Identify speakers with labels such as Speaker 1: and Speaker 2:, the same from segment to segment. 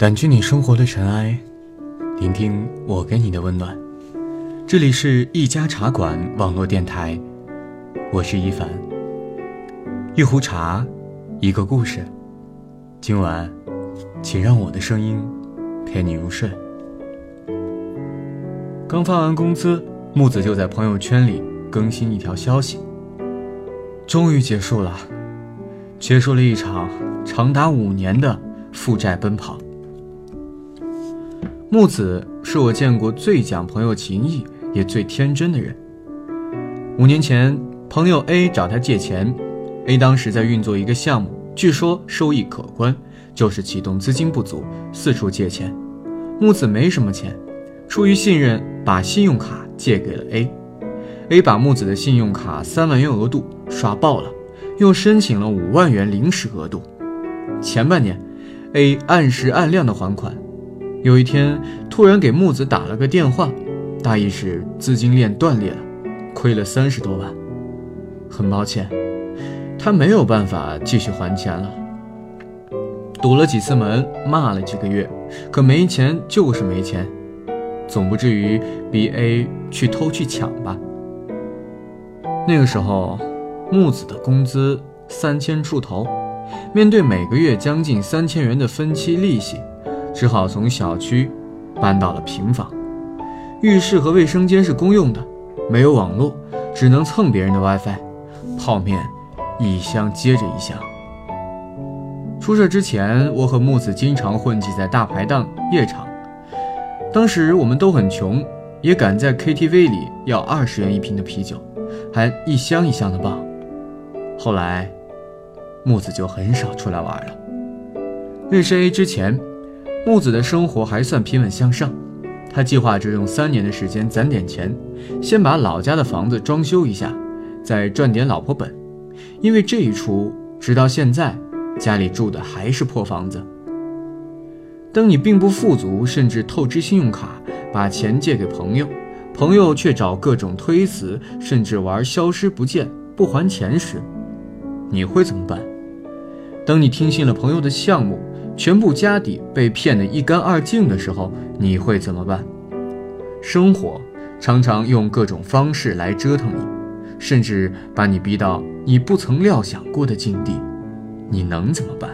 Speaker 1: 掸去你生活的尘埃，聆听我给你的温暖。这里是一家茶馆网络电台，我是一凡。一壶茶，一个故事。今晚，请让我的声音陪你入睡。刚发完工资，木子就在朋友圈里更新一条消息：终于结束了，结束了一场长达五年的负债奔跑。木子是我见过最讲朋友情谊也最天真的人。五年前，朋友 A 找他借钱，A 当时在运作一个项目，据说收益可观，就是启动资金不足，四处借钱。木子没什么钱，出于信任，把信用卡借给了 A。A 把木子的信用卡三万元额度刷爆了，又申请了五万元临时额度。前半年，A 按时按量的还款。有一天，突然给木子打了个电话，大意是资金链断裂了，亏了三十多万。很抱歉，他没有办法继续还钱了。堵了几次门，骂了几个月，可没钱就是没钱，总不至于 B A 去偷去抢吧？那个时候，木子的工资三千出头，面对每个月将近三千元的分期利息。只好从小区搬到了平房，浴室和卫生间是公用的，没有网络，只能蹭别人的 WiFi，泡面一箱接着一箱。出事之前，我和木子经常混迹在大排档、夜场，当时我们都很穷，也敢在 KTV 里要二十元一瓶的啤酒，还一箱一箱的抱。后来，木子就很少出来玩了。认识 A 之前。木子的生活还算平稳向上，他计划着用三年的时间攒点钱，先把老家的房子装修一下，再赚点老婆本。因为这一出，直到现在，家里住的还是破房子。当你并不富足，甚至透支信用卡把钱借给朋友，朋友却找各种推辞，甚至玩消失不见不还钱时，你会怎么办？当你听信了朋友的项目，全部家底被骗得一干二净的时候，你会怎么办？生活常常用各种方式来折腾你，甚至把你逼到你不曾料想过的境地，你能怎么办？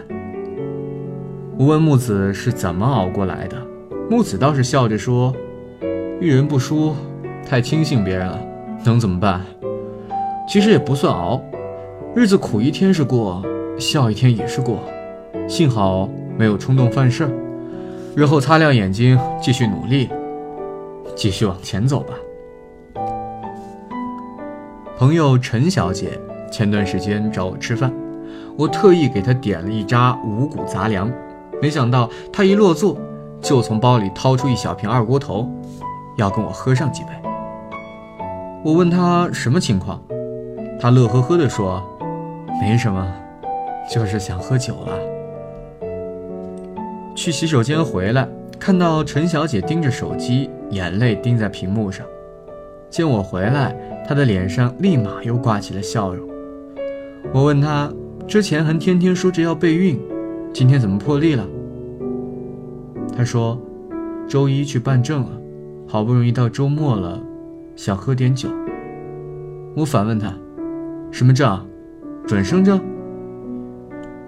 Speaker 1: 我问木子是怎么熬过来的，木子倒是笑着说：“遇人不淑，太轻信别人了，能怎么办？其实也不算熬，日子苦一天是过，笑一天也是过，幸好。”没有冲动犯事儿，日后擦亮眼睛，继续努力，继续往前走吧。朋友陈小姐前段时间找我吃饭，我特意给她点了一扎五谷杂粮，没想到她一落座就从包里掏出一小瓶二锅头，要跟我喝上几杯。我问她什么情况，她乐呵呵地说：“没什么，就是想喝酒了。”去洗手间回来，看到陈小姐盯着手机，眼泪盯在屏幕上。见我回来，她的脸上立马又挂起了笑容。我问她，之前还天天说着要备孕，今天怎么破例了？她说，周一去办证了，好不容易到周末了，想喝点酒。我反问她，什么证？准生证？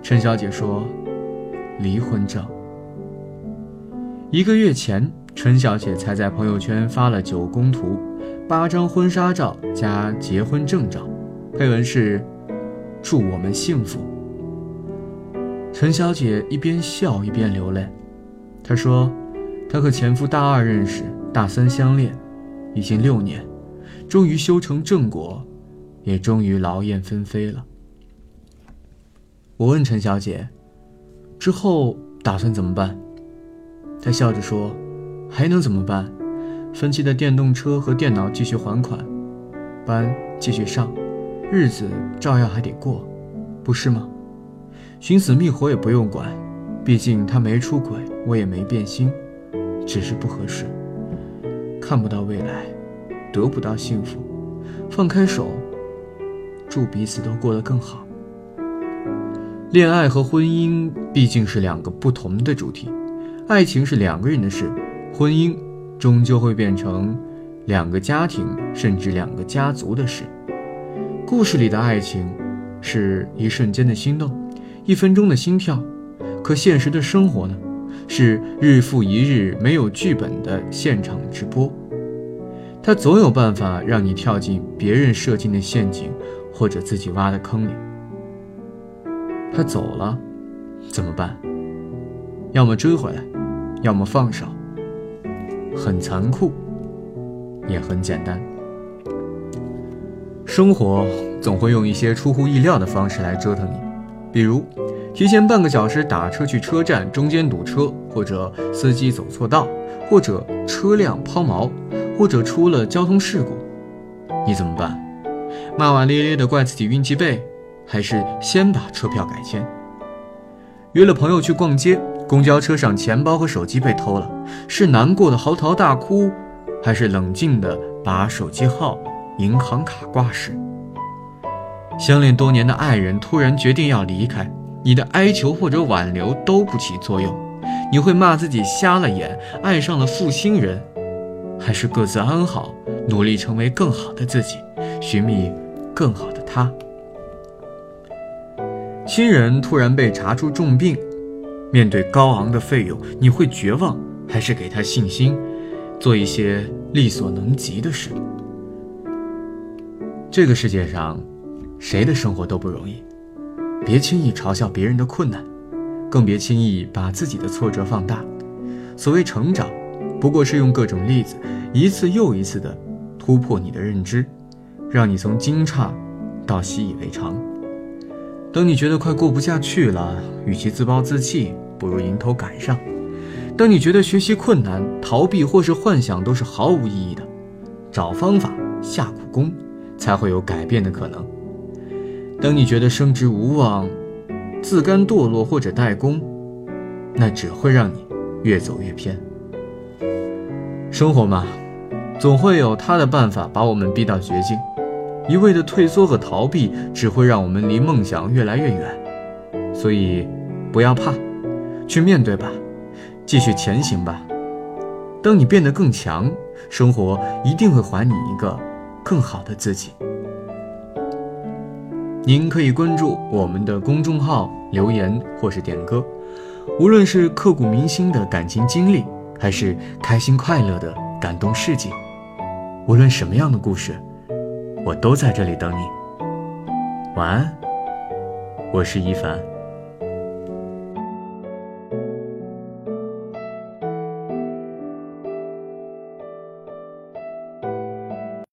Speaker 1: 陈小姐说，离婚证。一个月前，陈小姐才在朋友圈发了九宫图，八张婚纱照加结婚证照，配文是“祝我们幸福”。陈小姐一边笑一边流泪，她说：“她和前夫大二认识，大三相恋，已经六年，终于修成正果，也终于劳燕分飞了。”我问陈小姐：“之后打算怎么办？”他笑着说：“还能怎么办？分期的电动车和电脑继续还款，班继续上，日子照样还得过，不是吗？寻死觅活也不用管，毕竟他没出轨，我也没变心，只是不合适，看不到未来，得不到幸福，放开手，祝彼此都过得更好。恋爱和婚姻毕竟是两个不同的主题。”爱情是两个人的事，婚姻终究会变成两个家庭甚至两个家族的事。故事里的爱情是一瞬间的心动，一分钟的心跳，可现实的生活呢，是日复一日没有剧本的现场直播。他总有办法让你跳进别人设进的陷阱，或者自己挖的坑里。他走了，怎么办？要么追回来，要么放手。很残酷，也很简单。生活总会用一些出乎意料的方式来折腾你，比如提前半个小时打车去车站，中间堵车，或者司机走错道，或者车辆抛锚，或者出了交通事故，你怎么办？骂骂咧咧的怪自己运气背，还是先把车票改签？约了朋友去逛街，公交车上钱包和手机被偷了，是难过的嚎啕大哭，还是冷静的把手机号、银行卡挂失？相恋多年的爱人突然决定要离开，你的哀求或者挽留都不起作用，你会骂自己瞎了眼，爱上了负心人，还是各自安好，努力成为更好的自己，寻觅更好的他？亲人突然被查出重病，面对高昂的费用，你会绝望，还是给他信心，做一些力所能及的事？这个世界上，谁的生活都不容易，别轻易嘲笑别人的困难，更别轻易把自己的挫折放大。所谓成长，不过是用各种例子，一次又一次的突破你的认知，让你从惊诧到习以为常。等你觉得快过不下去了，与其自暴自弃，不如迎头赶上；当你觉得学习困难，逃避或是幻想都是毫无意义的，找方法下苦功，才会有改变的可能。当你觉得升职无望，自甘堕落或者怠工，那只会让你越走越偏。生活嘛，总会有他的办法把我们逼到绝境。一味的退缩和逃避，只会让我们离梦想越来越远。所以，不要怕，去面对吧，继续前行吧。当你变得更强，生活一定会还你一个更好的自己。您可以关注我们的公众号，留言或是点歌。无论是刻骨铭心的感情经历，还是开心快乐的感动事迹，无论什么样的故事。我都在这里等你，晚安，我是一凡。